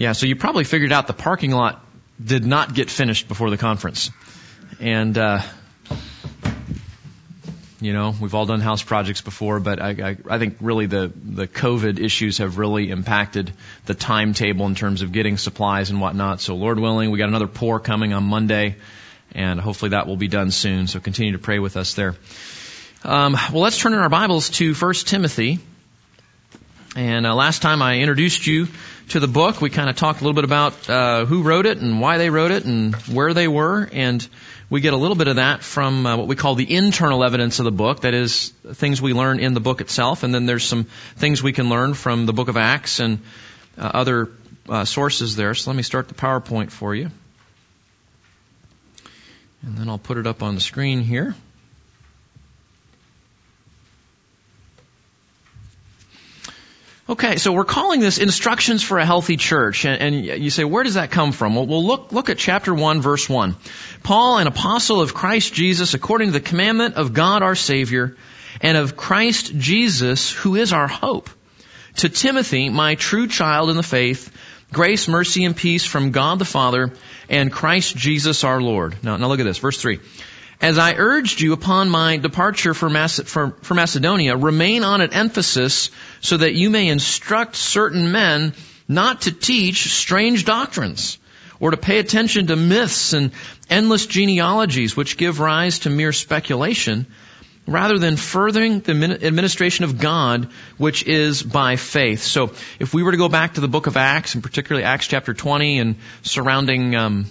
Yeah, so you probably figured out the parking lot did not get finished before the conference. And, uh, you know, we've all done house projects before, but I, I, I think really the, the COVID issues have really impacted the timetable in terms of getting supplies and whatnot. So Lord willing, we got another pour coming on Monday, and hopefully that will be done soon. So continue to pray with us there. Um, well, let's turn in our Bibles to 1 Timothy. And uh, last time I introduced you to the book, we kind of talked a little bit about uh, who wrote it and why they wrote it and where they were. And we get a little bit of that from uh, what we call the internal evidence of the book, that is, things we learn in the book itself, and then there's some things we can learn from the book of Acts and uh, other uh, sources there. So let me start the PowerPoint for you. And then I'll put it up on the screen here. Okay, so we're calling this instructions for a healthy church. And, and, you say, where does that come from? Well, we'll look, look at chapter 1, verse 1. Paul, an apostle of Christ Jesus, according to the commandment of God our Savior, and of Christ Jesus, who is our hope. To Timothy, my true child in the faith, grace, mercy, and peace from God the Father and Christ Jesus our Lord. Now, now look at this, verse 3. As I urged you upon my departure for, for, for Macedonia, remain on at Ephesus so that you may instruct certain men not to teach strange doctrines or to pay attention to myths and endless genealogies which give rise to mere speculation rather than furthering the administration of God, which is by faith. So, if we were to go back to the book of Acts, and particularly Acts chapter 20 and surrounding um,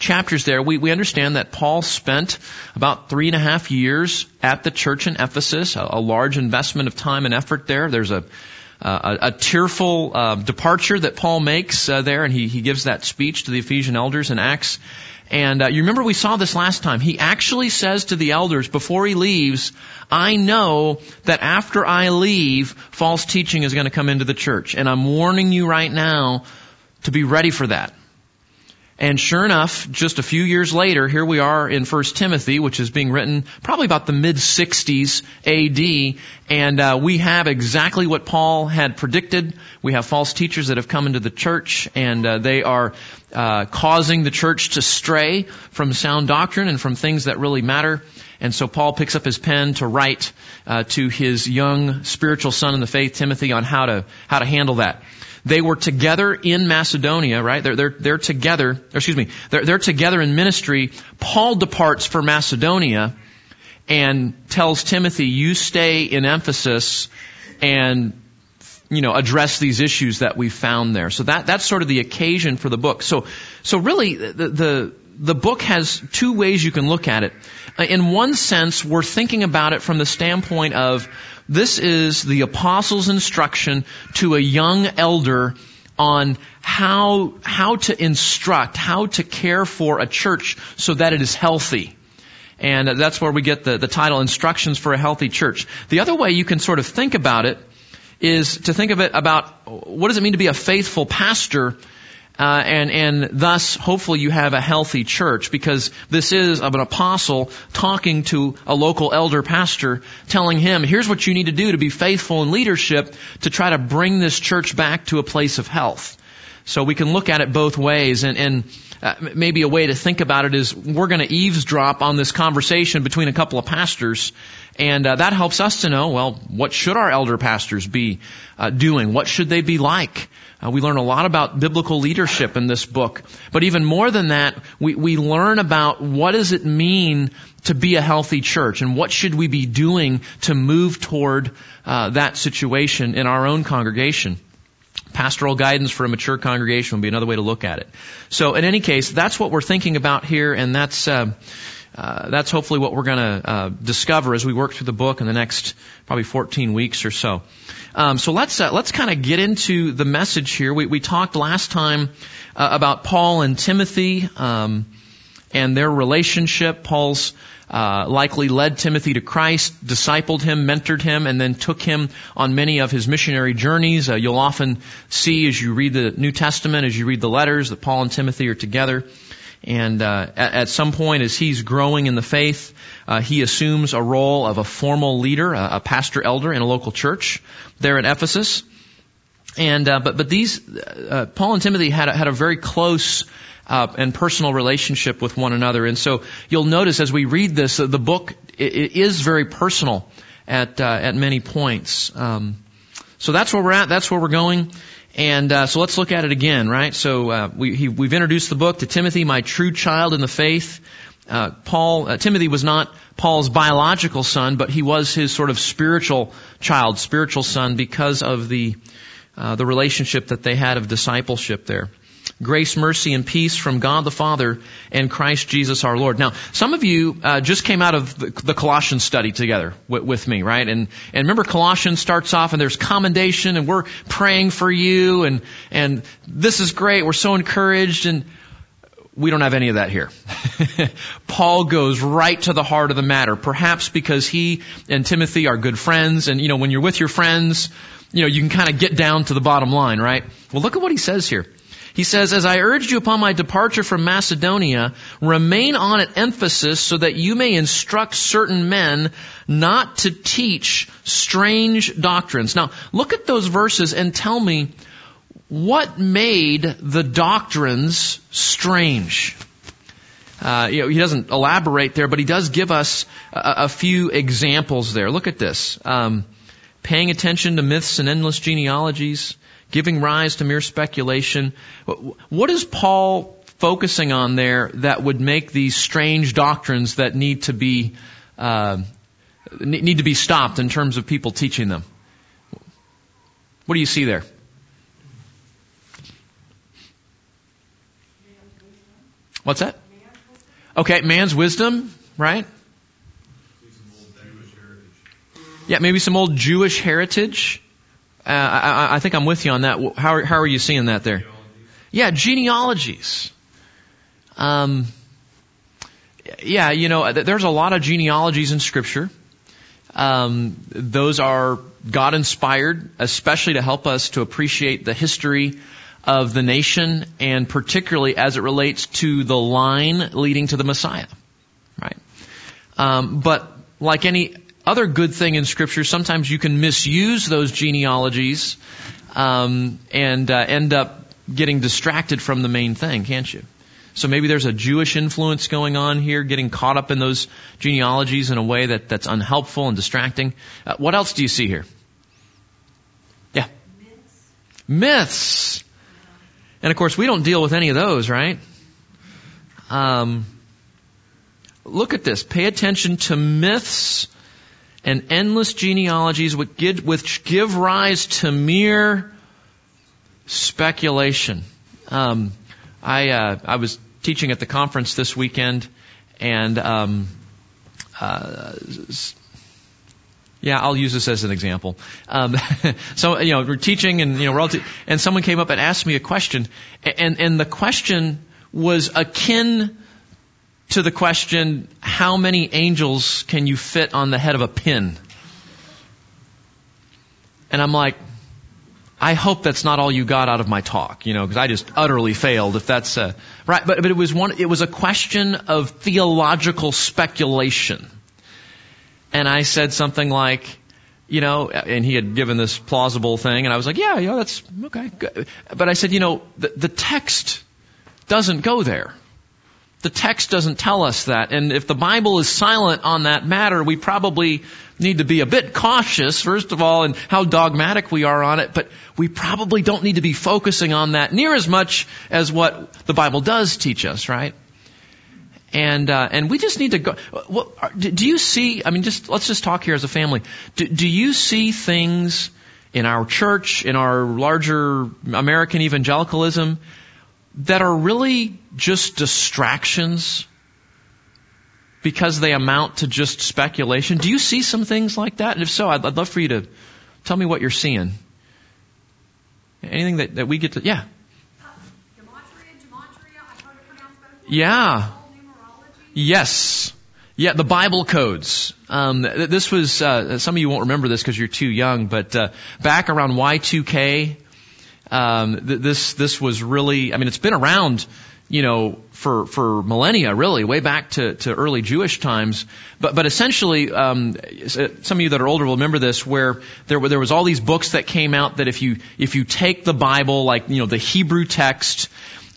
chapters there, we, we understand that Paul spent about three and a half years at the church in Ephesus, a, a large investment of time and effort there. There's a, a, a tearful uh, departure that Paul makes uh, there, and he, he gives that speech to the Ephesian elders in Acts. And uh, you remember we saw this last time. He actually says to the elders before he leaves, I know that after I leave, false teaching is going to come into the church. And I'm warning you right now to be ready for that. And sure enough, just a few years later, here we are in 1 Timothy, which is being written probably about the mid 60s AD, and uh, we have exactly what Paul had predicted. We have false teachers that have come into the church, and uh, they are uh, causing the church to stray from sound doctrine and from things that really matter. And so Paul picks up his pen to write uh, to his young spiritual son in the faith, Timothy, on how to how to handle that. They were together in Macedonia, right? They're, they're, they're together, excuse me, they're, they're together in ministry. Paul departs for Macedonia and tells Timothy, you stay in Ephesus and you know, address these issues that we found there. So that, that's sort of the occasion for the book. So, so really, the, the, the book has two ways you can look at it. In one sense, we're thinking about it from the standpoint of this is the apostle's instruction to a young elder on how, how to instruct, how to care for a church so that it is healthy. And that's where we get the, the title, Instructions for a Healthy Church. The other way you can sort of think about it is to think of it about what does it mean to be a faithful pastor uh, and and thus hopefully you have a healthy church because this is of an apostle talking to a local elder pastor, telling him, "Here's what you need to do to be faithful in leadership to try to bring this church back to a place of health." So we can look at it both ways, and, and uh, maybe a way to think about it is we're going to eavesdrop on this conversation between a couple of pastors, and uh, that helps us to know, well, what should our elder pastors be uh, doing? What should they be like? Uh, we learn a lot about biblical leadership in this book. But even more than that, we, we learn about what does it mean to be a healthy church and what should we be doing to move toward uh, that situation in our own congregation. Pastoral guidance for a mature congregation would be another way to look at it. So in any case, that's what we're thinking about here and that's uh, that's hopefully what we're going to uh, discover as we work through the book in the next probably 14 weeks or so. Um, so let's uh, let's kind of get into the message here. We, we talked last time uh, about Paul and Timothy um, and their relationship. Paul's uh, likely led Timothy to Christ, discipled him, mentored him, and then took him on many of his missionary journeys. You'll often see as you read the New Testament, as you read the letters, that Paul and Timothy are together. And uh, at, at, some point, as he's growing in the faith, uh, he assumes a role of a formal leader, a, a pastor elder in a local church there in Ephesus. And uh, but but these uh, Paul and Timothy had a, had a very close uh, and personal relationship with one another. And so you'll notice as we read this, the book it, it is very personal at uh, at many points. Um, so that's where we're at. That's where we're going. And uh, so let's look at it again, right? So uh, we, he, we've introduced the book to Timothy, my true child in the faith. Uh, Paul, uh, Timothy was not Paul's biological son, but he was his sort of spiritual child, spiritual son, because of the uh, the relationship that they had of discipleship there. Grace, mercy, and peace from God the Father and Christ Jesus our Lord. Now, some of you uh, just came out of the, the Colossians study together with, with, me, right? And and remember, Colossians starts off and there's commendation, and we're praying for you, and and this is great. We're so encouraged, and we don't have any of that here. Paul goes right to the heart of the matter, perhaps because he and Timothy are good friends, and you know, when you're with your friends, you know, you can kind of get down to the bottom line, right? Well, look at what he says here. He says, As I urged you upon my departure from Macedonia, remain on at Ephesus so that you may instruct certain men not to teach strange doctrines. Now, look at those verses and tell me what made the doctrines strange. Uh, you know, he doesn't elaborate there, but he does give us a, a few examples there. Look at this. Um, paying attention to myths and endless genealogies, giving rise to mere speculation. What is Paul focusing on there that would make these strange doctrines that need to be uh, need to be stopped in terms of people teaching them? What do you see there? What's that? Okay, man's wisdom, right? Yeah, maybe some old Jewish heritage. Uh, I, I, think I'm with you on that. How, how are you seeing that there? Yeah, genealogies. Um, yeah, you know, there's a lot of genealogies in Scripture. Um, those are God inspired, especially to help us to appreciate the history of the nation and particularly as it relates to the line leading to the Messiah. Right? Um, but like any other good thing in Scripture, sometimes you can misuse those genealogies um, and uh, end up getting distracted from the main thing, can't you? So maybe there's a Jewish influence going on here, getting caught up in those genealogies in a way that, that's unhelpful and distracting. Uh, what else do you see here? Yeah. Myths. Myths. And of course, we don't deal with any of those, right? Um, look at this. Pay attention to myths and endless genealogies which give, rise to mere speculation. Um, I uh, I was teaching at the conference this weekend, and um, uh, yeah, I'll use this as an example. Um, so you know, we're teaching, and you know, te- and someone came up and asked me a question, and and the question was akin to the question, how many angels can you fit on the head of a pin? And I'm like, I hope that's not all you got out of my talk, you know, because I just utterly failed if that's uh, right. But, but it was one, it was a question of theological speculation. And I said something like, you know, and he had given this plausible thing, and I was like, yeah, yeah, that's okay. But I said, you know, the, the text doesn't go there. The text doesn't tell us that. And if the Bible is silent on that matter, we probably need to be a bit cautious, first of all, in how dogmatic we are on it, but we probably don't need to be focusing on that near as much as what the Bible does teach us, right? And uh, and we just need to go. Well, do you see? I mean, just let's just talk here as a family. Do, do you see things in our church, in our larger American evangelicalism, that are really just distractions because they amount to just speculation? Do you see some things like that? And if so, I'd, I'd love for you to tell me what you're seeing. Anything that, that we get to, yeah. Yeah. Yes. Yeah, the Bible codes. Um, this was, uh, some of you won't remember this because you're too young, but uh, back around Y2K, um, th- this this was really, I mean, it's been around you know, for, for millennia, really, way back to, to early Jewish times. But, but essentially, um, some of you that are older will remember this, where there were, there was all these books that came out that if you, if you take the Bible, like, you know, the Hebrew text,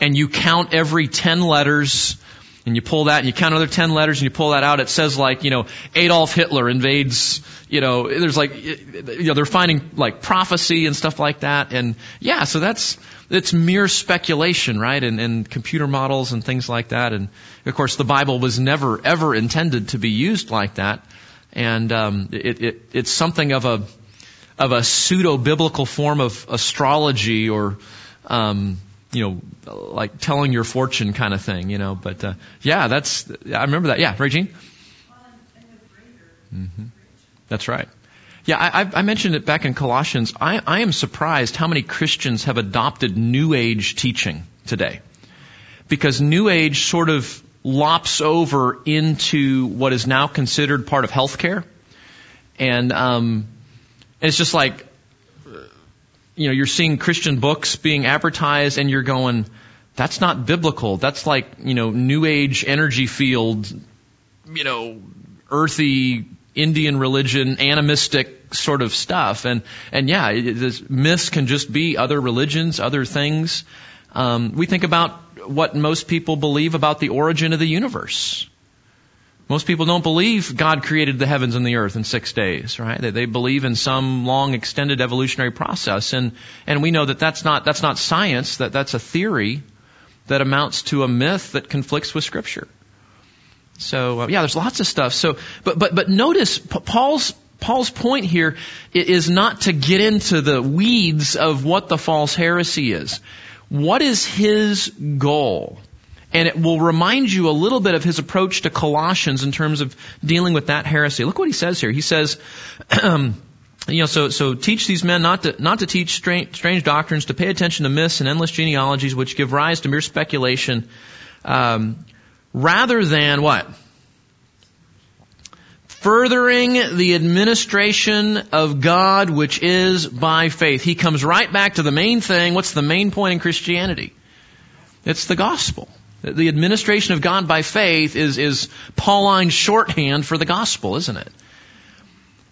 and you count every ten letters, and you pull that and you count another 10 letters and you pull that out, it says like, you know, Adolf Hitler invades, you know, there's like, you know, they're finding like prophecy and stuff like that. And yeah, so that's, it's mere speculation, right? And, and computer models and things like that. And of course the Bible was never ever intended to be used like that. And, um, it, it, it's something of a, of a pseudo biblical form of astrology or, um, you know, like telling your fortune kind of thing, you know. But uh, yeah, that's I remember that. Yeah, Regine. Mm-hmm. That's right. Yeah, I, I mentioned it back in Colossians. I, I am surprised how many Christians have adopted New Age teaching today, because New Age sort of lops over into what is now considered part of healthcare, and um, it's just like you know, you're seeing Christian books being advertised and you're going, that's not biblical. That's like, you know, new age energy field, you know, earthy Indian religion, animistic sort of stuff. And, and yeah, this myths can just be other religions, other things. Um, we think about what most people believe about the origin of the universe. Most people don't believe God created the heavens and the earth in six days, right? They, they believe in some long extended evolutionary process. And, and we know that that's not, that's not science, that that's a theory that amounts to a myth that conflicts with scripture. So, uh, yeah, there's lots of stuff. So, but, but, but notice Paul's, Paul's point here is not to get into the weeds of what the false heresy is. What is his goal? And it will remind you a little bit of his approach to Colossians in terms of dealing with that heresy. Look what he says here. He says, you know, so so teach these men not to not to teach strange, strange doctrines, to pay attention to myths and endless genealogies, which give rise to mere speculation, um, rather than what furthering the administration of God, which is by faith. He comes right back to the main thing. What's the main point in Christianity? It's the gospel. The administration of God by faith is, is Pauline shorthand for the gospel, isn't it?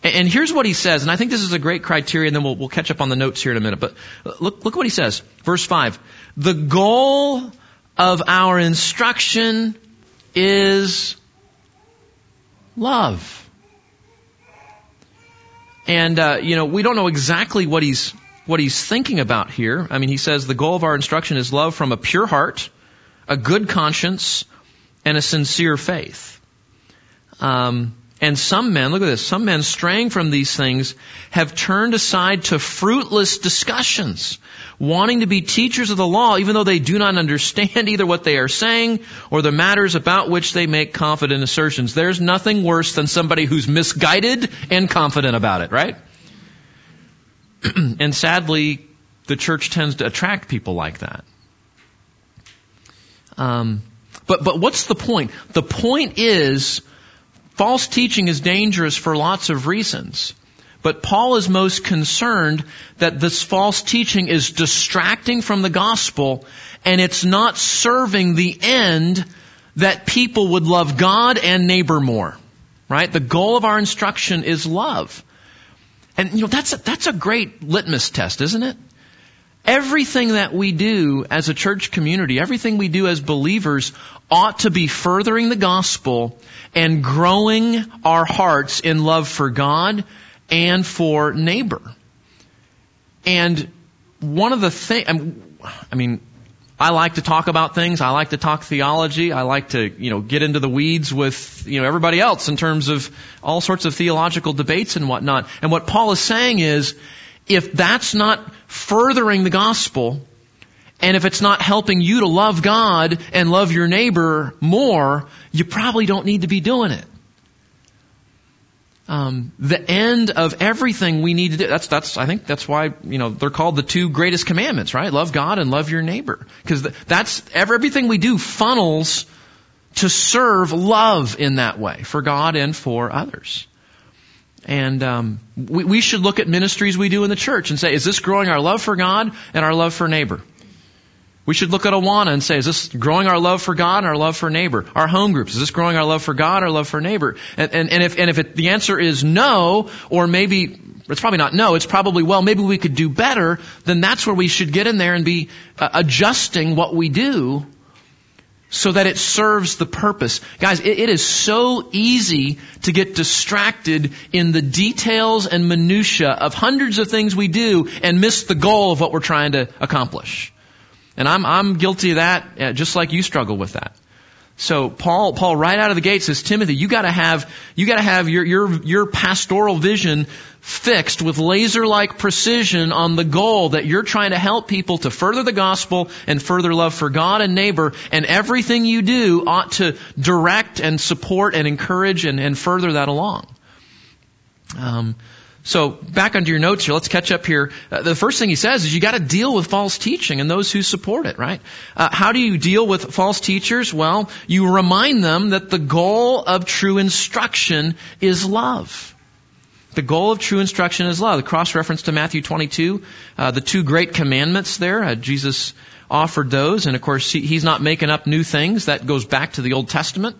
And here's what he says, and I think this is a great criteria, and then we'll, we'll catch up on the notes here in a minute. But look, look what he says. Verse 5. The goal of our instruction is love. And, uh, you know, we don't know exactly what he's, what he's thinking about here. I mean, he says the goal of our instruction is love from a pure heart a good conscience, and a sincere faith. Um, and some men, look at this, some men straying from these things have turned aside to fruitless discussions, wanting to be teachers of the law, even though they do not understand either what they are saying or the matters about which they make confident assertions. There's nothing worse than somebody who's misguided and confident about it, right? and sadly, the church tends to attract people like that. Um, but but what's the point? The point is, false teaching is dangerous for lots of reasons. But Paul is most concerned that this false teaching is distracting from the gospel and it's not serving the end that people would love God and neighbor more. Right? The goal of our instruction is love. And you know, that's a, that's a great litmus test, isn't it? Everything that we do as a church community, everything we do as believers ought to be furthering the gospel and growing our hearts in love for God and for neighbor. And one of the things, I mean, I like to talk about things. I like to talk theology. I like to, you know, get into the weeds with, you know, everybody else in terms of all sorts of theological debates and whatnot. And what Paul is saying is, if that's not furthering the gospel, and if it's not helping you to love God and love your neighbor more, you probably don't need to be doing it. Um, the end of everything we need to do. That's that's. I think that's why you know they're called the two greatest commandments, right? Love God and love your neighbor, because that's everything we do funnels to serve love in that way for God and for others. And um, we, we should look at ministries we do in the church and say, is this growing our love for God and our love for neighbor? We should look at Awana and say, is this growing our love for God and our love for neighbor? Our home groups, is this growing our love for God, our love for neighbor? And, and, and if, and if it, the answer is no, or maybe, it's probably not no, it's probably, well, maybe we could do better, then that's where we should get in there and be uh, adjusting what we do so that it serves the purpose. Guys, it, it is so easy to get distracted in the details and minutia of hundreds of things we do and miss the goal of what we're trying to accomplish. And I'm, I'm guilty of that, uh, just like you struggle with that. So Paul, Paul right out of the gate says, Timothy, you gotta have, you gotta have your, your, your pastoral vision fixed with laser-like precision on the goal that you're trying to help people to further the gospel and further love for God and neighbor, and everything you do ought to direct and support and encourage and, and further that along. Um, so back onto your notes here. Let's catch up here. Uh, the first thing he says is you got to deal with false teaching and those who support it, right? Uh, how do you deal with false teachers? Well, you remind them that the goal of true instruction is love. The goal of true instruction is love. The cross reference to Matthew 22, uh, the two great commandments there. Uh, Jesus offered those, and of course he, he's not making up new things. That goes back to the Old Testament.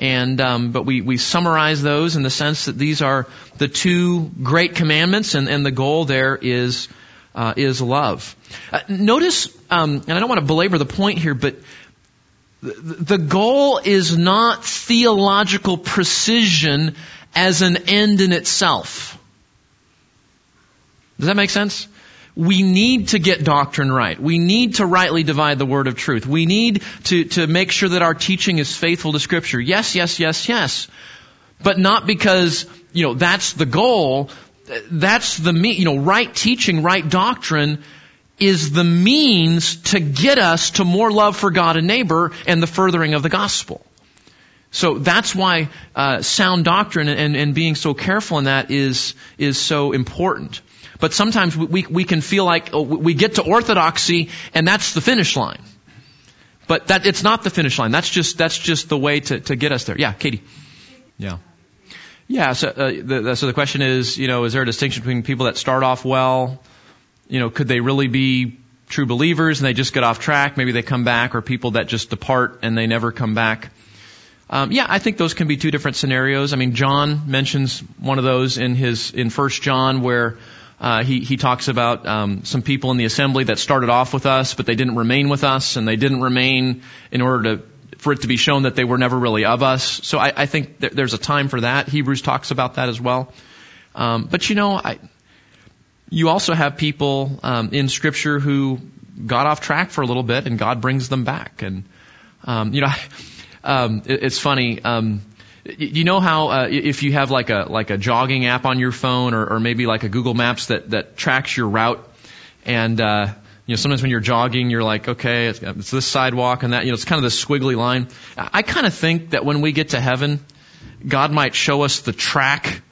And um, but we we summarize those in the sense that these are the two great commandments, and, and the goal there is uh, is love. Uh, notice, um, and I don't want to belabor the point here, but the, the goal is not theological precision as an end in itself. Does that make sense? We need to get doctrine right. We need to rightly divide the word of truth. We need to, to make sure that our teaching is faithful to scripture. Yes, yes, yes, yes. But not because, you know, that's the goal. That's the, me, you know, right teaching, right doctrine is the means to get us to more love for God and neighbor and the furthering of the gospel. So that's why uh, sound doctrine and, and being so careful in that is is so important. But sometimes we, we can feel like oh, we get to orthodoxy and that's the finish line. But that, it's not the finish line. That's just, that's just the way to, to get us there. Yeah, Katie. Yeah. Yeah, so, uh, the, so the question is, you know, is there a distinction between people that start off well? You know, could they really be true believers and they just get off track? Maybe they come back or people that just depart and they never come back? Um, yeah, I think those can be two different scenarios. I mean, John mentions one of those in his in First John, where uh, he he talks about um, some people in the assembly that started off with us, but they didn't remain with us, and they didn't remain in order to for it to be shown that they were never really of us. So I, I think th- there's a time for that. Hebrews talks about that as well. Um, but you know, I, you also have people um, in Scripture who got off track for a little bit, and God brings them back. And um, you know, um, it, it's funny. Um, you know how uh, if you have like a like a jogging app on your phone or, or maybe like a Google Maps that that tracks your route and uh, you know sometimes when you're jogging you're like okay it's, it's this sidewalk and that you know it's kind of this squiggly line. I kind of think that when we get to heaven, God might show us the track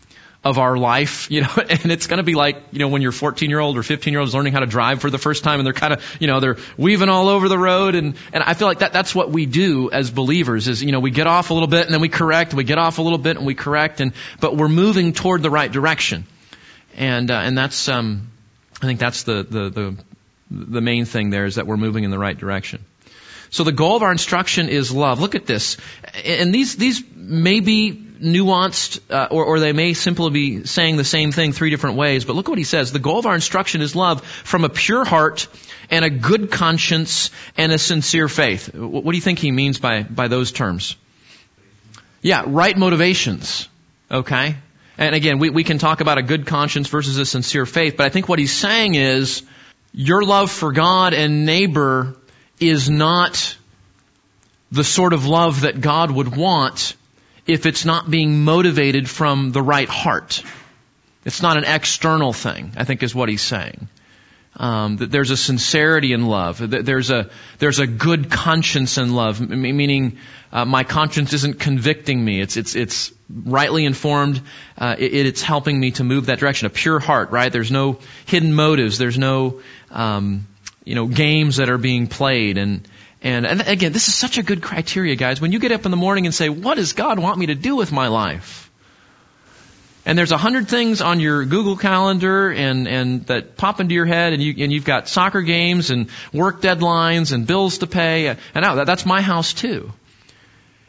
of our life, you know, and it's going to be like, you know, when your 14 year old or 15 year old is learning how to drive for the first time and they're kind of, you know, they're weaving all over the road. And, and I feel like that, that's what we do as believers is, you know, we get off a little bit and then we correct, we get off a little bit and we correct and, but we're moving toward the right direction. And, uh, and that's, um, I think that's the, the, the, the main thing there is that we're moving in the right direction. So the goal of our instruction is love. Look at this. And these, these may be nuanced, uh, or, or they may simply be saying the same thing three different ways, but look what he says. The goal of our instruction is love from a pure heart and a good conscience and a sincere faith. What do you think he means by, by those terms? Yeah, right motivations. Okay? And again, we, we can talk about a good conscience versus a sincere faith, but I think what he's saying is your love for God and neighbor is not the sort of love that God would want if it's not being motivated from the right heart. It's not an external thing, I think is what he's saying. Um, that there's a sincerity in love. There's a there's a good conscience in love, meaning uh, my conscience isn't convicting me. It's it's it's rightly informed. Uh, it, it's helping me to move that direction. A pure heart, right? There's no hidden motives. There's no um, you know, games that are being played and, and, and again, this is such a good criteria, guys. When you get up in the morning and say, what does God want me to do with my life? and there's a hundred things on your Google calendar and, and that pop into your head and you, and you've got soccer games and work deadlines and bills to pay. And now that, that's my house too.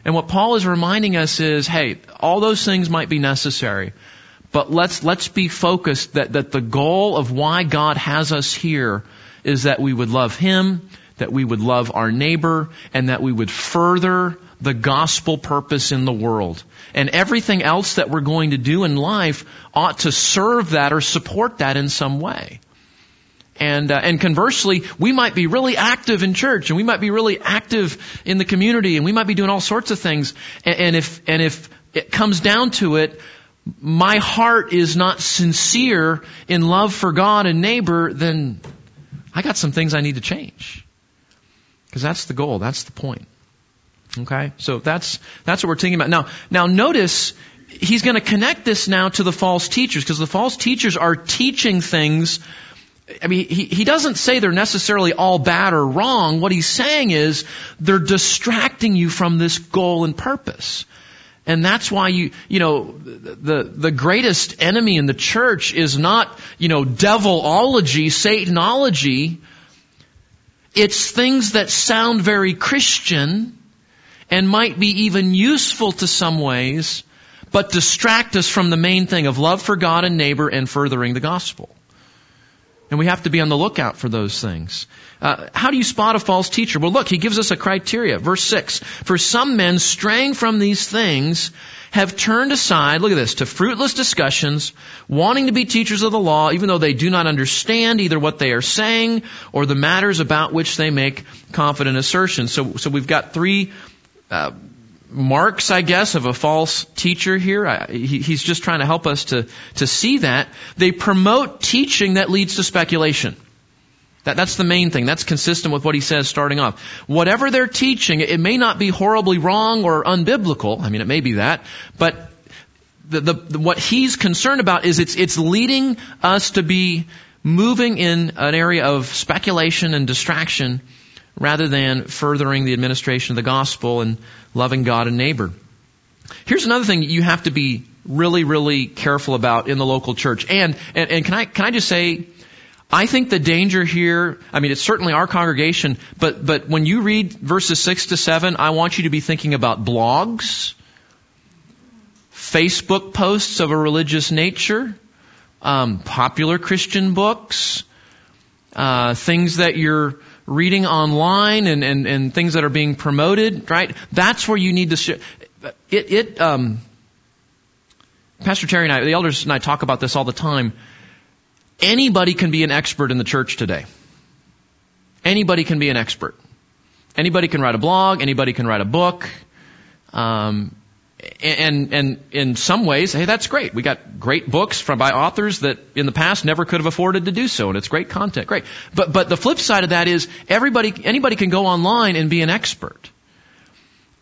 And what Paul is reminding us is, hey, all those things might be necessary, but let's, let's be focused that, that the goal of why God has us here is that we would love Him, that we would love our neighbor, and that we would further the gospel purpose in the world. And everything else that we're going to do in life ought to serve that or support that in some way. And uh, and conversely, we might be really active in church, and we might be really active in the community, and we might be doing all sorts of things. And, and if and if it comes down to it, my heart is not sincere in love for God and neighbor, then I got some things I need to change. Because that's the goal. That's the point. Okay? So that's, that's what we're thinking about. Now, now notice, he's going to connect this now to the false teachers, because the false teachers are teaching things I mean, he, he doesn't say they're necessarily all bad or wrong. What he's saying is they're distracting you from this goal and purpose. And that's why you, you know, the, the greatest enemy in the church is not, you know, devilology, Satanology. It's things that sound very Christian and might be even useful to some ways, but distract us from the main thing of love for God and neighbor and furthering the gospel. And we have to be on the lookout for those things. Uh, how do you spot a false teacher? Well, look, he gives us a criteria. Verse 6. For some men straying from these things have turned aside, look at this, to fruitless discussions, wanting to be teachers of the law, even though they do not understand either what they are saying or the matters about which they make confident assertions. So, so we've got three uh, marks, I guess, of a false teacher here. I, he, he's just trying to help us to, to see that. They promote teaching that leads to speculation. That, that's the main thing. That's consistent with what he says starting off. Whatever they're teaching, it may not be horribly wrong or unbiblical. I mean, it may be that, but the, the, the, what he's concerned about is it's, it's leading us to be moving in an area of speculation and distraction rather than furthering the administration of the gospel and loving God and neighbor. Here's another thing you have to be really, really careful about in the local church. And, and, and can I, can I just say, I think the danger here, I mean, it's certainly our congregation, but, but when you read verses 6 to 7, I want you to be thinking about blogs, Facebook posts of a religious nature, um, popular Christian books, uh, things that you're reading online and, and, and things that are being promoted, right? That's where you need to, it, it, um, Pastor Terry and I, the elders and I talk about this all the time. Anybody can be an expert in the church today. Anybody can be an expert. Anybody can write a blog. Anybody can write a book. Um, and and in some ways, hey, that's great. We got great books from by authors that in the past never could have afforded to do so, and it's great content, great. But but the flip side of that is everybody anybody can go online and be an expert,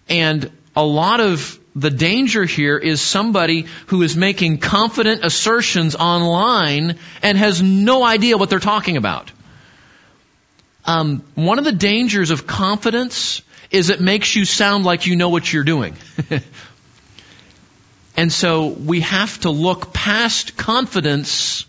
and a lot of the danger here is somebody who is making confident assertions online and has no idea what they're talking about. Um, one of the dangers of confidence is it makes you sound like you know what you're doing. And so we have to look past confidence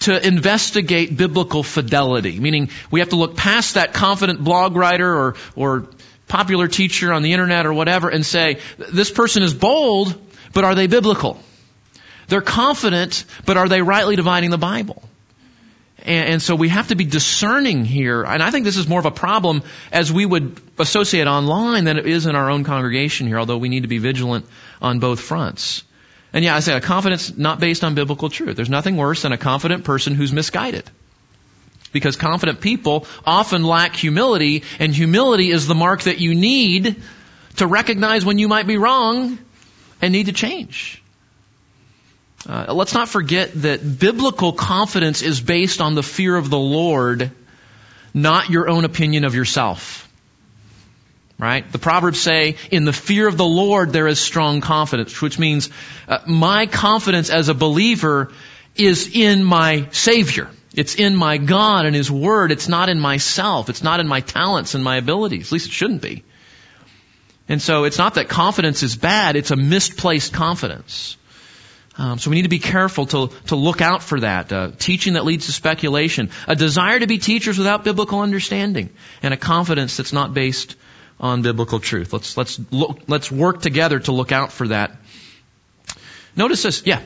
to investigate biblical fidelity. Meaning we have to look past that confident blog writer or, or popular teacher on the internet or whatever and say, this person is bold, but are they biblical? They're confident, but are they rightly dividing the Bible? And, and, so we have to be discerning here. And I think this is more of a problem as we would associate online than it is in our own congregation here, although we need to be vigilant on both fronts. And yeah, I say a confidence not based on biblical truth. There's nothing worse than a confident person who's misguided. Because confident people often lack humility, and humility is the mark that you need to recognize when you might be wrong and need to change. Uh, let's not forget that biblical confidence is based on the fear of the Lord, not your own opinion of yourself. Right? The Proverbs say, in the fear of the Lord there is strong confidence, which means uh, my confidence as a believer is in my Savior. It's in my God and His Word. It's not in myself. It's not in my talents and my abilities. At least it shouldn't be. And so it's not that confidence is bad, it's a misplaced confidence. Um, so we need to be careful to, to look out for that. Uh, teaching that leads to speculation. A desire to be teachers without biblical understanding. And a confidence that's not based on biblical truth. Let's, let's look, let's work together to look out for that. Notice this. Yeah.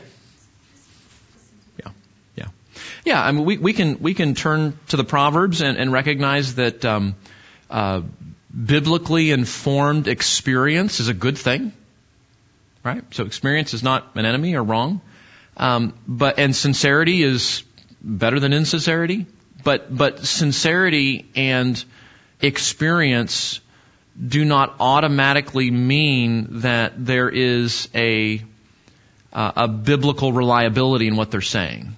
Yeah. Yeah. Yeah. I mean, we, we can, we can turn to the Proverbs and, and recognize that, um, uh, biblically informed experience is a good thing right? So experience is not an enemy or wrong. Um, but and sincerity is better than insincerity. But but sincerity and experience do not automatically mean that there is a uh, a biblical reliability in what they're saying.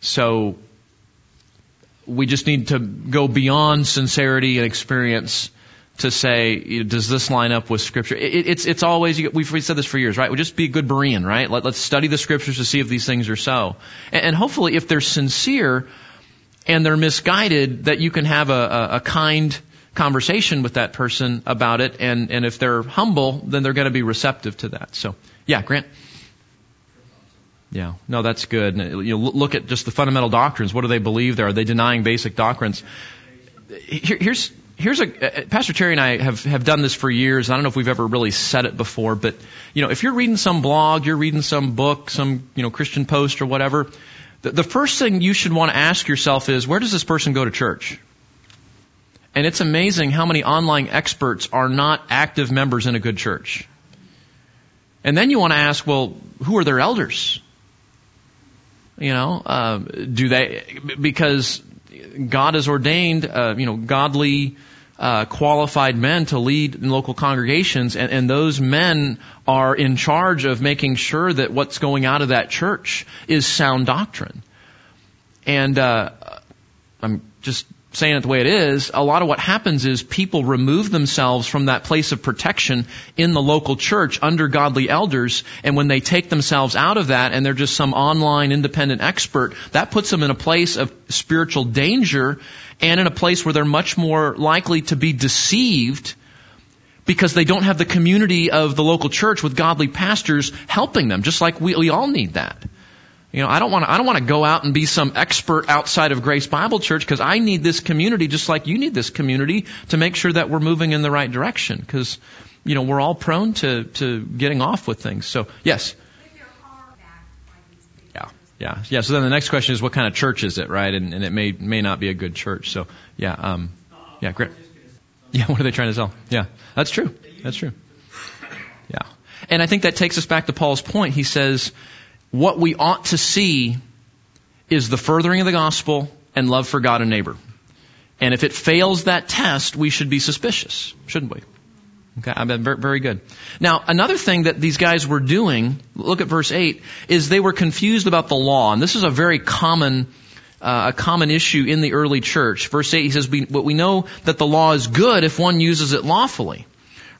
So we just need to go beyond sincerity and experience to say, does this line up with Scripture? It, it's it's always we've, said this for years, right? We just be a good Berean, right? Let, us study the Scriptures to see if these things are so, and, and, hopefully, if they're sincere and they're misguided, that you can have a, a, a kind conversation with that person about it, and and if they're humble, then they're going to be receptive to that. So, yeah, Grant. Yeah, no, that's good. You know, look at just the fundamental doctrines. What do they believe there? Are they denying basic doctrines? Here, here's here's a uh, Pastor Terry and I have have done this for years. I don't know if we've ever really said it before, but you know, if you're reading some blog, you're reading some book, some you know Christian post or whatever, the, the first thing you should want to ask yourself is, where does this person go to church? And it's amazing how many online experts are not active members in a good church. And then you want to ask, well, who are their elders? You know, uh, do they because God has ordained, uh, you know, godly uh, qualified men to lead in local congregations, and, and those men are in charge of making sure that what's going out of that church is sound doctrine. And uh, I'm just saying it the way it is, a lot of what happens is people remove themselves from that place of protection in the local church under godly elders, and when they take themselves out of that and they're just some online independent expert, that puts them in a place of spiritual danger and in a place where they're much more likely to be deceived because they don't have the community of the local church with godly pastors helping them, just like we, we all need that. You know, I don't want to, I don't want to go out and be some expert outside of Grace Bible Church because I need this community just like you need this community to make sure that we're moving in the right direction because, you know, we're all prone to, to getting off with things. So, yes. Yeah, yeah. So then the next question is, what kind of church is it, right? And, and it may may not be a good church. So, yeah, um, yeah, great. Yeah, what are they trying to sell? Yeah, that's true. That's true. Yeah, and I think that takes us back to Paul's point. He says what we ought to see is the furthering of the gospel and love for God and neighbor. And if it fails that test, we should be suspicious, shouldn't we? Okay, I've been very good. Now, another thing that these guys were doing, look at verse 8, is they were confused about the law. And this is a very common, uh, a common issue in the early church. Verse 8, he says, we, but we know that the law is good if one uses it lawfully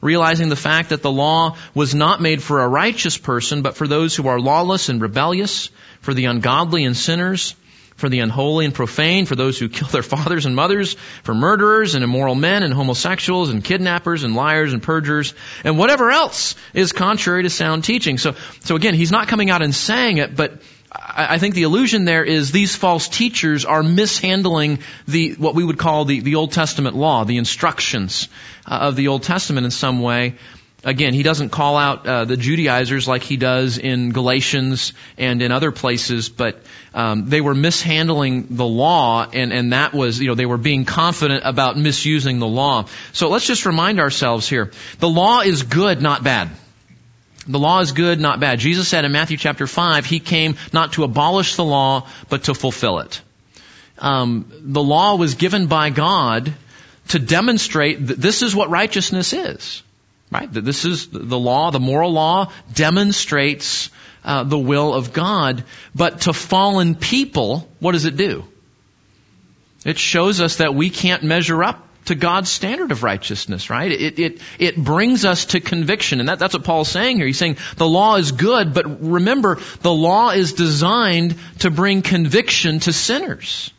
realizing the fact that the law was not made for a righteous person, but for those who are lawless and rebellious, for the ungodly and sinners, for the unholy and profane, for those who kill their fathers and mothers, for murderers and immoral men and homosexuals and kidnappers and liars and perjurers, and whatever else is contrary to sound teaching. So, so again, he's not coming out and saying it, but I think the illusion there is these false teachers are mishandling the what we would call the, the Old Testament law, the instructions uh, of the Old Testament in some way. Again, he doesn't call out uh, the Judaizers like he does in Galatians and in other places, but um, they were mishandling the law, and and that was you know they were being confident about misusing the law. So let's just remind ourselves here: the law is good, not bad. The law is good, not bad. Jesus said in Matthew chapter 5, He came not to abolish the law, but to fulfill it. Um, the law was given by God to demonstrate that this is what righteousness is. Right? This is the law, the moral law demonstrates uh, the will of God. But to fallen people, what does it do? It shows us that we can't measure up to God's standard of righteousness, right? It, it, it brings us to conviction. And that, that's what Paul's saying here. He's saying the law is good, but remember, the law is designed to bring conviction to sinners.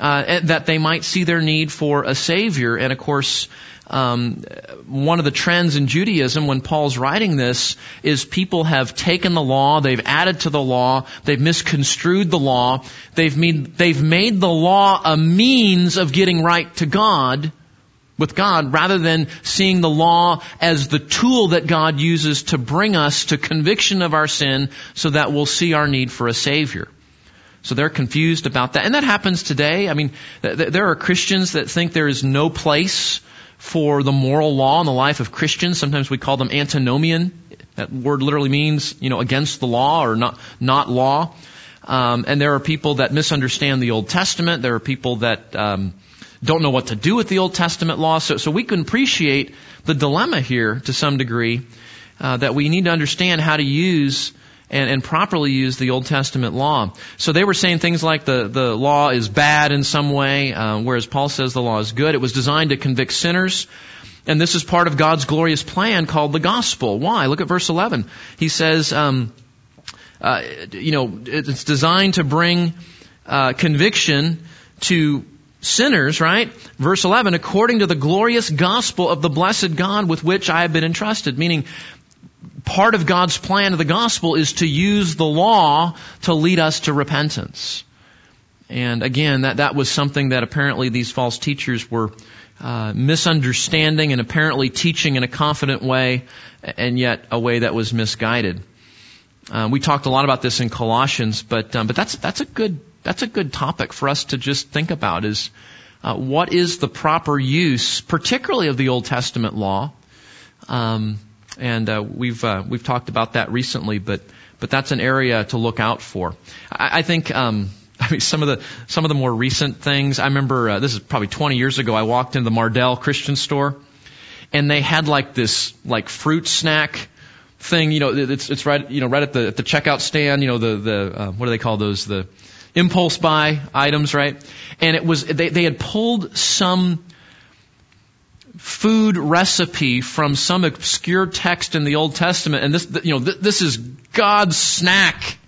uh, that they might see their need for a Savior. And of course, um, one of the trends in Judaism when Paul's writing this is people have taken the law, they've added to the law, they've misconstrued the law, they've made, they've made the law a means of getting right to God with God rather than seeing the law as the tool that God uses to bring us to conviction of our sin so that we'll see our need for a Savior. So they're confused about that. And that happens today. I mean, there are Christians that think there is no place for the moral law in the life of Christians. Sometimes we call them antinomian. That word literally means, you know, against the law or not, not law. Um, and there are people that misunderstand the Old Testament. There are people that um, don't know what to do with the Old Testament law. So, so we can appreciate the dilemma here to some degree uh, that we need to understand how to use and, and properly use the Old Testament law. So they were saying things like the, the law is bad in some way, uh, whereas Paul says the law is good. It was designed to convict sinners. And this is part of God's glorious plan called the gospel. Why? Look at verse 11. He says, um, uh, you know, it's designed to bring uh, conviction to sinners, right? Verse 11, according to the glorious gospel of the blessed God with which I have been entrusted. Meaning, part of God's plan of the gospel is to use the law to lead us to repentance. And again, that, that was something that apparently these false teachers were uh, misunderstanding and apparently teaching in a confident way, and yet a way that was misguided. Uh, we talked a lot about this in Colossians, but um, but that's that's a good that's a good topic for us to just think about is uh, what is the proper use, particularly of the Old Testament law. Um, and uh, we've uh, we've talked about that recently, but but that's an area to look out for. I, I think. Um, I mean, some of the some of the more recent things. I remember uh, this is probably 20 years ago. I walked into the Mardel Christian store, and they had like this like fruit snack thing. You know, it's it's right you know right at the at the checkout stand. You know the the uh, what do they call those the impulse buy items, right? And it was they they had pulled some food recipe from some obscure text in the Old Testament, and this, you know, this is God's snack.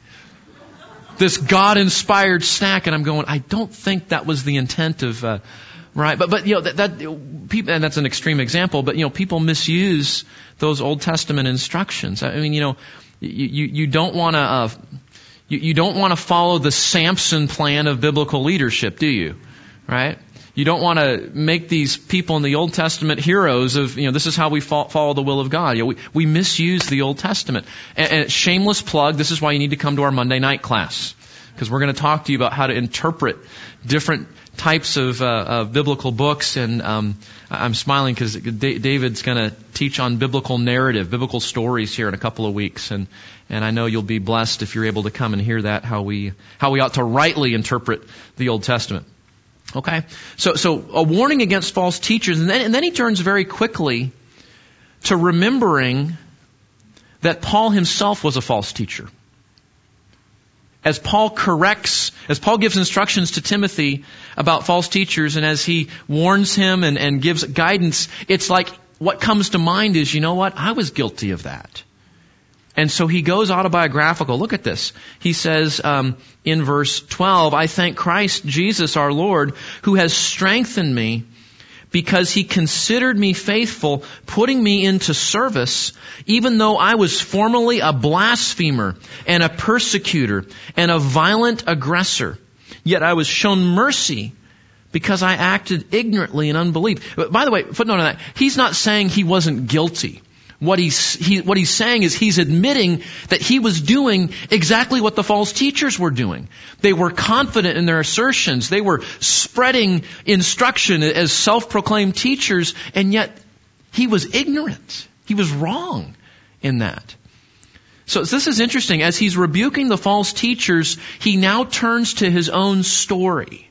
This God-inspired snack, and I'm going, I don't think that was the intent of, uh, right? But, but, you know, that, that, people, and that's an extreme example, but, you know, people misuse those Old Testament instructions. I mean, you know, you, you, you don't want to, uh, you, you don't want to follow the Samson plan of biblical leadership, do you? Right? You don't want to make these people in the Old Testament heroes of, you know, this is how we follow the will of God. You know, we, we misuse the Old Testament. And, and shameless plug, this is why you need to come to our Monday night class. Because we're going to talk to you about how to interpret different types of, uh, of biblical books. And um, I'm smiling because D- David's going to teach on biblical narrative, biblical stories here in a couple of weeks. And, and I know you'll be blessed if you're able to come and hear that, how we, how we ought to rightly interpret the Old Testament. Okay? So, so a warning against false teachers, and then, and then he turns very quickly to remembering that Paul himself was a false teacher. As Paul corrects, as Paul gives instructions to Timothy about false teachers, and as he warns him and, and gives guidance, it's like what comes to mind is, you know what? I was guilty of that. And so he goes autobiographical. Look at this. He says um, in verse 12, I thank Christ Jesus our Lord who has strengthened me because he considered me faithful, putting me into service, even though I was formerly a blasphemer and a persecutor and a violent aggressor. Yet I was shown mercy because I acted ignorantly in unbelief. By the way, footnote on that, he's not saying he wasn't guilty. What he's, he, what he's saying is he's admitting that he was doing exactly what the false teachers were doing. They were confident in their assertions. They were spreading instruction as self-proclaimed teachers, and yet he was ignorant. He was wrong in that. So this is interesting. As he's rebuking the false teachers, he now turns to his own story.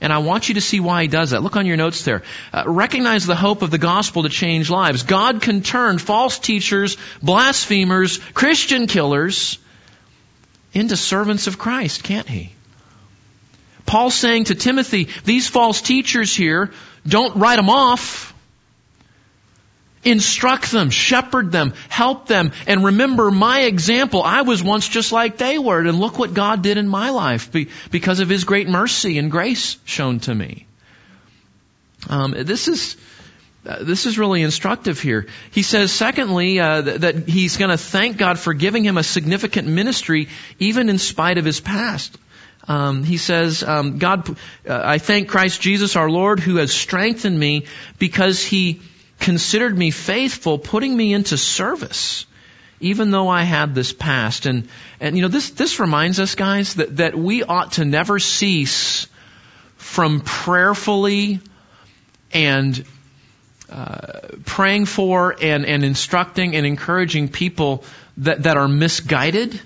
And I want you to see why he does that. Look on your notes there. Uh, recognize the hope of the gospel to change lives. God can turn false teachers, blasphemers, Christian killers into servants of Christ, can't he? Paul's saying to Timothy, these false teachers here, don't write them off. Instruct them, shepherd them, help them, and remember my example. I was once just like they were, and look what God did in my life because of His great mercy and grace shown to me. Um, this is uh, this is really instructive here. He says, secondly, uh, that, he's going to thank God for giving him a significant ministry, even in spite of his past. Um, he says, um, God, uh, I thank Christ Jesus our Lord who has strengthened me because he considered me faithful, putting me into service, even though I had this past. And, and you know, this, this reminds us, guys, that, that we ought to never cease from prayerfully and uh, praying for and, and instructing and encouraging people that, that are misguided.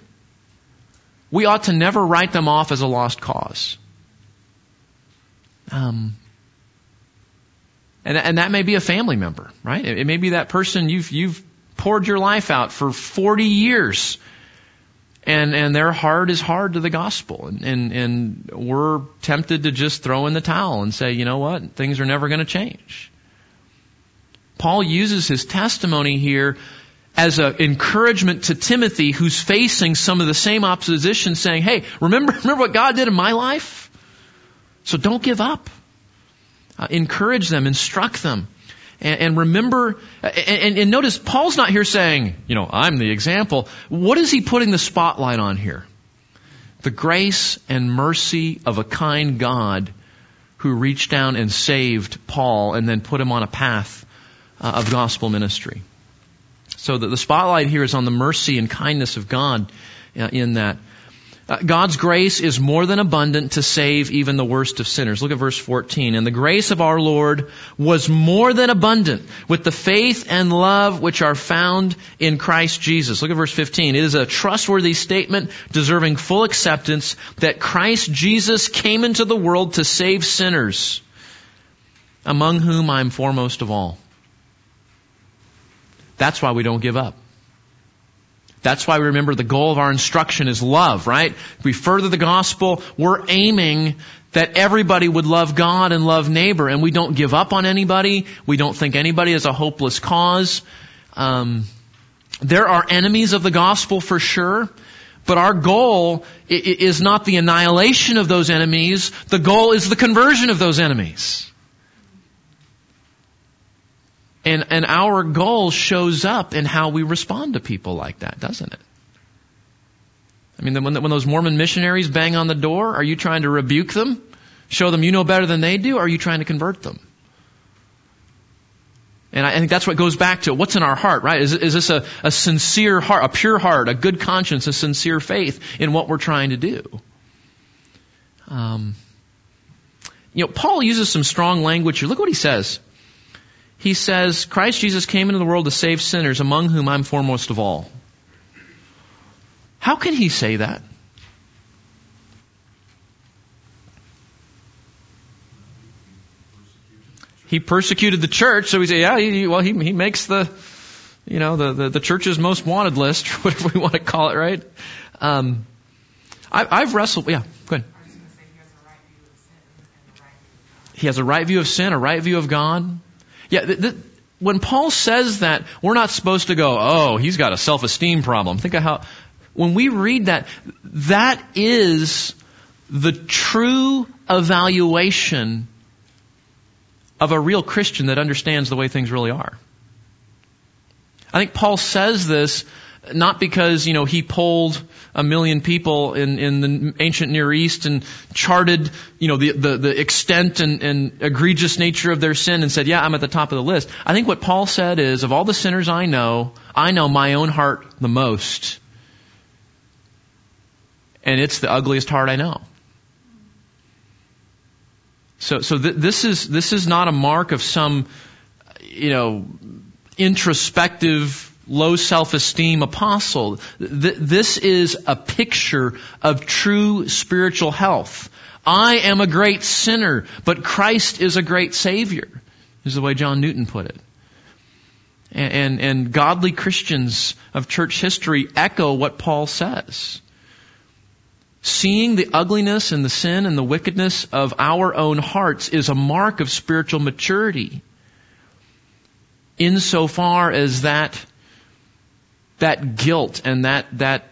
We ought to never write them off as a lost cause. Um, and, and that may be a family member, right? It, it may be that person you've, you've poured your life out for 40 years and and their heart is hard to the gospel. And, and and we're tempted to just throw in the towel and say you know what? Things are never going to change. Paul uses his testimony here as an encouragement to timothy who's facing some of the same opposition saying hey remember remember what god did in my life? So don't give up uh, encourage them, instruct them. And, and remember, and, and notice Paul's not here saying, you know, I'm the example. What is he putting the spotlight on here? The grace and mercy of a kind God who reached down and saved Paul and then put him on a path uh, of gospel ministry. So the, the spotlight here is on the mercy and kindness of God uh, in that. Uh, God's grace is more than abundant to save even the worst of sinners. Look at verse 14. And the grace of our Lord was more than abundant with the faith and love which are found in Christ Jesus. Look at verse 15. It is a trustworthy statement deserving full acceptance that Christ Jesus came into the world to save sinners, among whom I am foremost of all. That's why we don't give up. That's why we remember the goal of our instruction is love, right? We further the gospel, we're aiming that everybody would love God and love neighbor, and we don't give up on anybody. We don't think anybody is a hopeless cause. Um, there are enemies of the gospel for sure, but our goal is not the annihilation of those enemies. The goal is the conversion of those enemies. And, and our goal shows up in how we respond to people like that, doesn't it? I mean, when, when those Mormon missionaries bang on the door, are you trying to rebuke them? Show them you know better than they do? Or are you trying to convert them? And I think that's what goes back to what's in our heart, right? Is, is this a, a sincere heart, a pure heart, a good conscience, a sincere faith in what we're trying to do? Um, you know, Paul uses some strong language here. Look what he says he says, Christ Jesus came into the world to save sinners, among whom I'm foremost of all. How can he say that? He persecuted the church, so we say, yeah, he, well, he, he makes the, you know, the, the, the church's most wanted list, whatever we want to call it, right? Um, I, I've wrestled, yeah, go ahead. He has a right view of sin, a right view of God. Yeah, when Paul says that, we're not supposed to go, oh, he's got a self-esteem problem. Think of how, when we read that, that is the true evaluation of a real Christian that understands the way things really are. I think Paul says this not because, you know, he polled a million people in, in the ancient Near East and charted, you know, the, the, the extent and, and egregious nature of their sin and said, yeah, I'm at the top of the list. I think what Paul said is, of all the sinners I know, I know my own heart the most. And it's the ugliest heart I know. So, so th- this is, this is not a mark of some, you know, introspective low self-esteem apostle. Th- this is a picture of true spiritual health. I am a great sinner, but Christ is a great Savior, is the way John Newton put it. And, and, and godly Christians of church history echo what Paul says. Seeing the ugliness and the sin and the wickedness of our own hearts is a mark of spiritual maturity. insofar as that, that guilt and that, that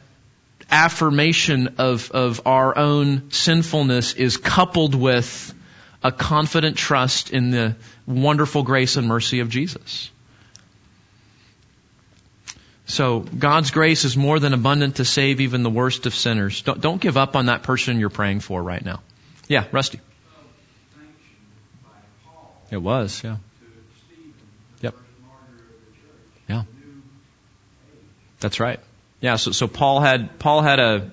affirmation of, of our own sinfulness is coupled with a confident trust in the wonderful grace and mercy of Jesus. So God's grace is more than abundant to save even the worst of sinners. Don't, don't give up on that person you're praying for right now. Yeah, Rusty. It was, yeah. Yep. Yeah. That's right. Yeah. So, so Paul had Paul had a.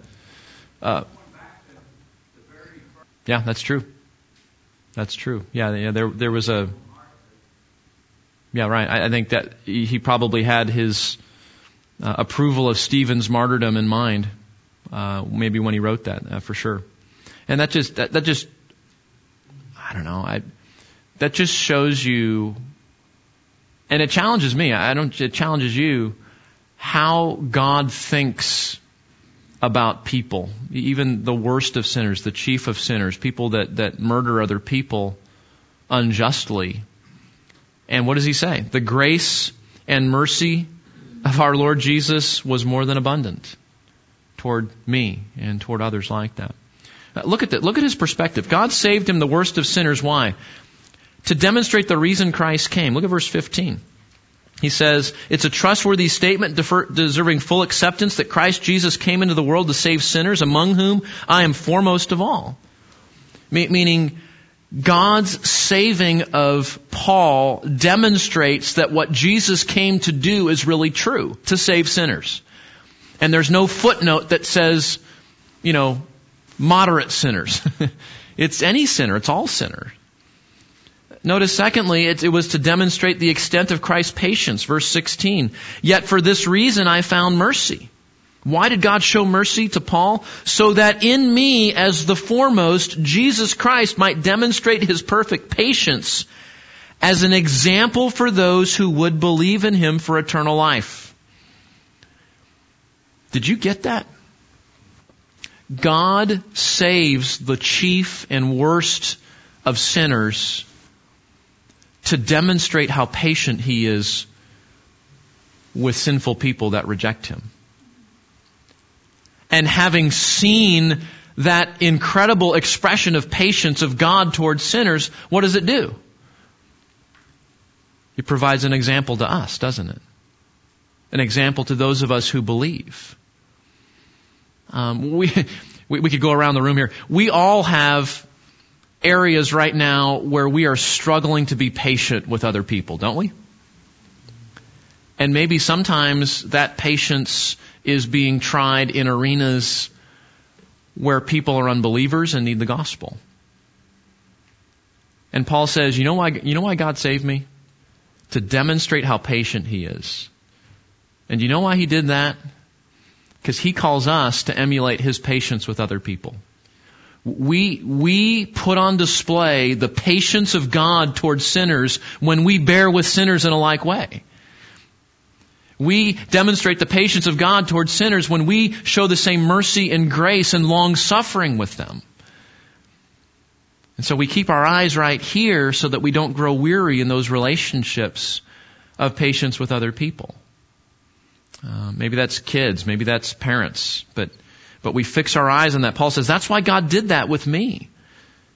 Uh, yeah, that's true. That's true. Yeah, yeah. There there was a. Yeah, right. I, I think that he probably had his uh, approval of Stephen's martyrdom in mind, uh, maybe when he wrote that, uh, for sure. And that just that, that just I don't know. I that just shows you, and it challenges me. I don't. It challenges you how God thinks about people, even the worst of sinners, the chief of sinners, people that that murder other people unjustly. And what does he say? The grace and mercy of our Lord Jesus was more than abundant toward me and toward others like that. Uh, look at that. Look at his perspective. God saved him, the worst of sinners. Why? To demonstrate the reason Christ came. Look at verse 15. He says, it's a trustworthy statement deserving full acceptance that Christ Jesus came into the world to save sinners, among whom I am foremost of all. Meaning, God's saving of Paul demonstrates that what Jesus came to do is really true, to save sinners. And there's no footnote that says, you know, moderate sinners. it's any sinner, it's all sinners. Notice secondly, it, it, was to demonstrate the extent of Christ's patience. Verse 16. Yet for this reason I found mercy why did God show mercy to Paul? So that in me, as the foremost, Jesus Christ might demonstrate his perfect patience as an example for those who would believe in him for eternal life. Did you get that? God saves the chief and worst of sinners to demonstrate how patient he is with sinful people that reject him and having seen that incredible expression of patience of God towards sinners, what does it do? It provides an example to us, doesn't it? An example to those of us who believe. Um, we, we, we could go around the room here. We all have areas right now where we are struggling to be patient with other people, don't we? And maybe sometimes that patience is being tried in arenas where people are unbelievers and need the gospel. And Paul says, you know why, you know why God saved me? To demonstrate how patient he is. And you know why he did that? Because he calls us to emulate his patience with other people. We, we put on display the patience of God towards sinners when we bear with sinners in a like way. We demonstrate the patience of God towards sinners when we show the same mercy and grace and long suffering with them. And so we keep our eyes right here so that we don't grow weary in those relationships of patience with other people. Uh, maybe that's kids, maybe that's parents, but but we fix our eyes on that. Paul says that's why God did that with me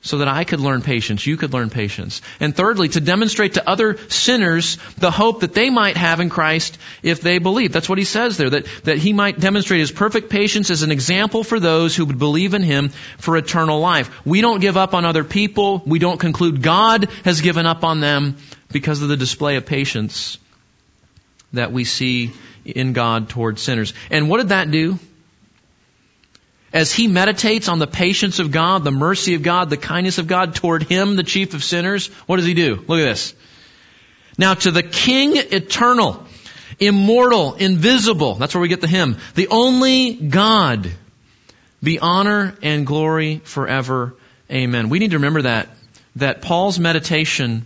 so that I could learn patience, you could learn patience. And thirdly, to demonstrate to other sinners the hope that they might have in Christ if they believe. That's what he says there, that, that he might demonstrate his perfect patience as an example for those who would believe in him for eternal life. We don't give up on other people. We don't conclude God has given up on them because of the display of patience that we see in God towards sinners. And what did that do? As he meditates on the patience of God, the mercy of God, the kindness of God toward him, the chief of sinners, what does he do? Look at this. Now to the King eternal, immortal, invisible, that's where we get the hymn, the only God, be honor and glory forever. Amen. We need to remember that, that Paul's meditation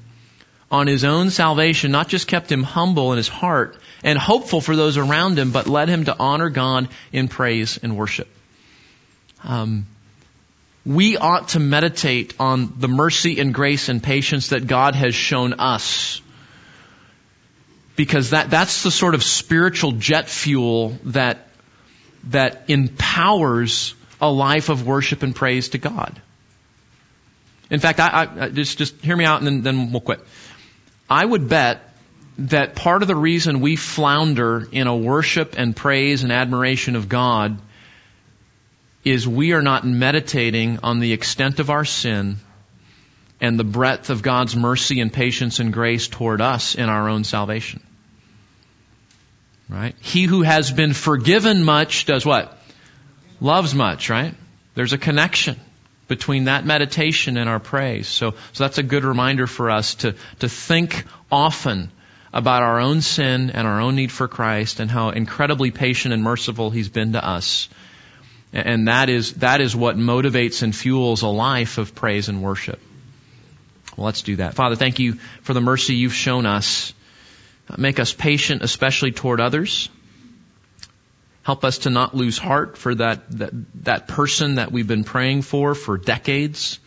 on his own salvation not just kept him humble in his heart and hopeful for those around him, but led him to honor God in praise and worship. Um, we ought to meditate on the mercy and grace and patience that God has shown us. because that, that's the sort of spiritual jet fuel that, that empowers a life of worship and praise to God. In fact, I, I just, just hear me out and then, then we'll quit. I would bet that part of the reason we flounder in a worship and praise and admiration of God is we are not meditating on the extent of our sin and the breadth of God's mercy and patience and grace toward us in our own salvation. Right? He who has been forgiven much does what? Loves much, right? There's a connection between that meditation and our praise. So, so that's a good reminder for us to, to think often about our own sin and our own need for Christ and how incredibly patient and merciful He's been to us. And that is, that is what motivates and fuels a life of praise and worship. Well, let's do that. Father, thank you for the mercy you've shown us. Make us patient, especially toward others. Help us to not lose heart for that, that, that person that we've been praying for for decades.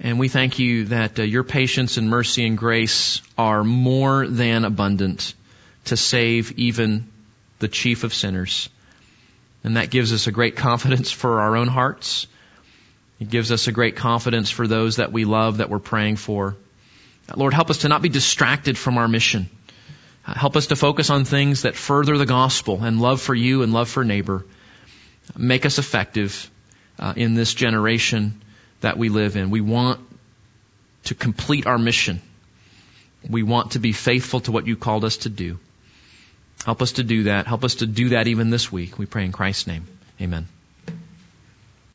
And we thank you that uh, your patience and mercy and grace are more than abundant to save even the chief of sinners. And that gives us a great confidence for our own hearts. It gives us a great confidence for those that we love, that we're praying for. Lord, help us to not be distracted from our mission. Help us to focus on things that further the gospel and love for you and love for neighbor. Make us effective uh, in this generation that we live in. We want to complete our mission. We want to be faithful to what you called us to do. Help us to do that. Help us to do that even this week. We pray in Christ's name. Amen.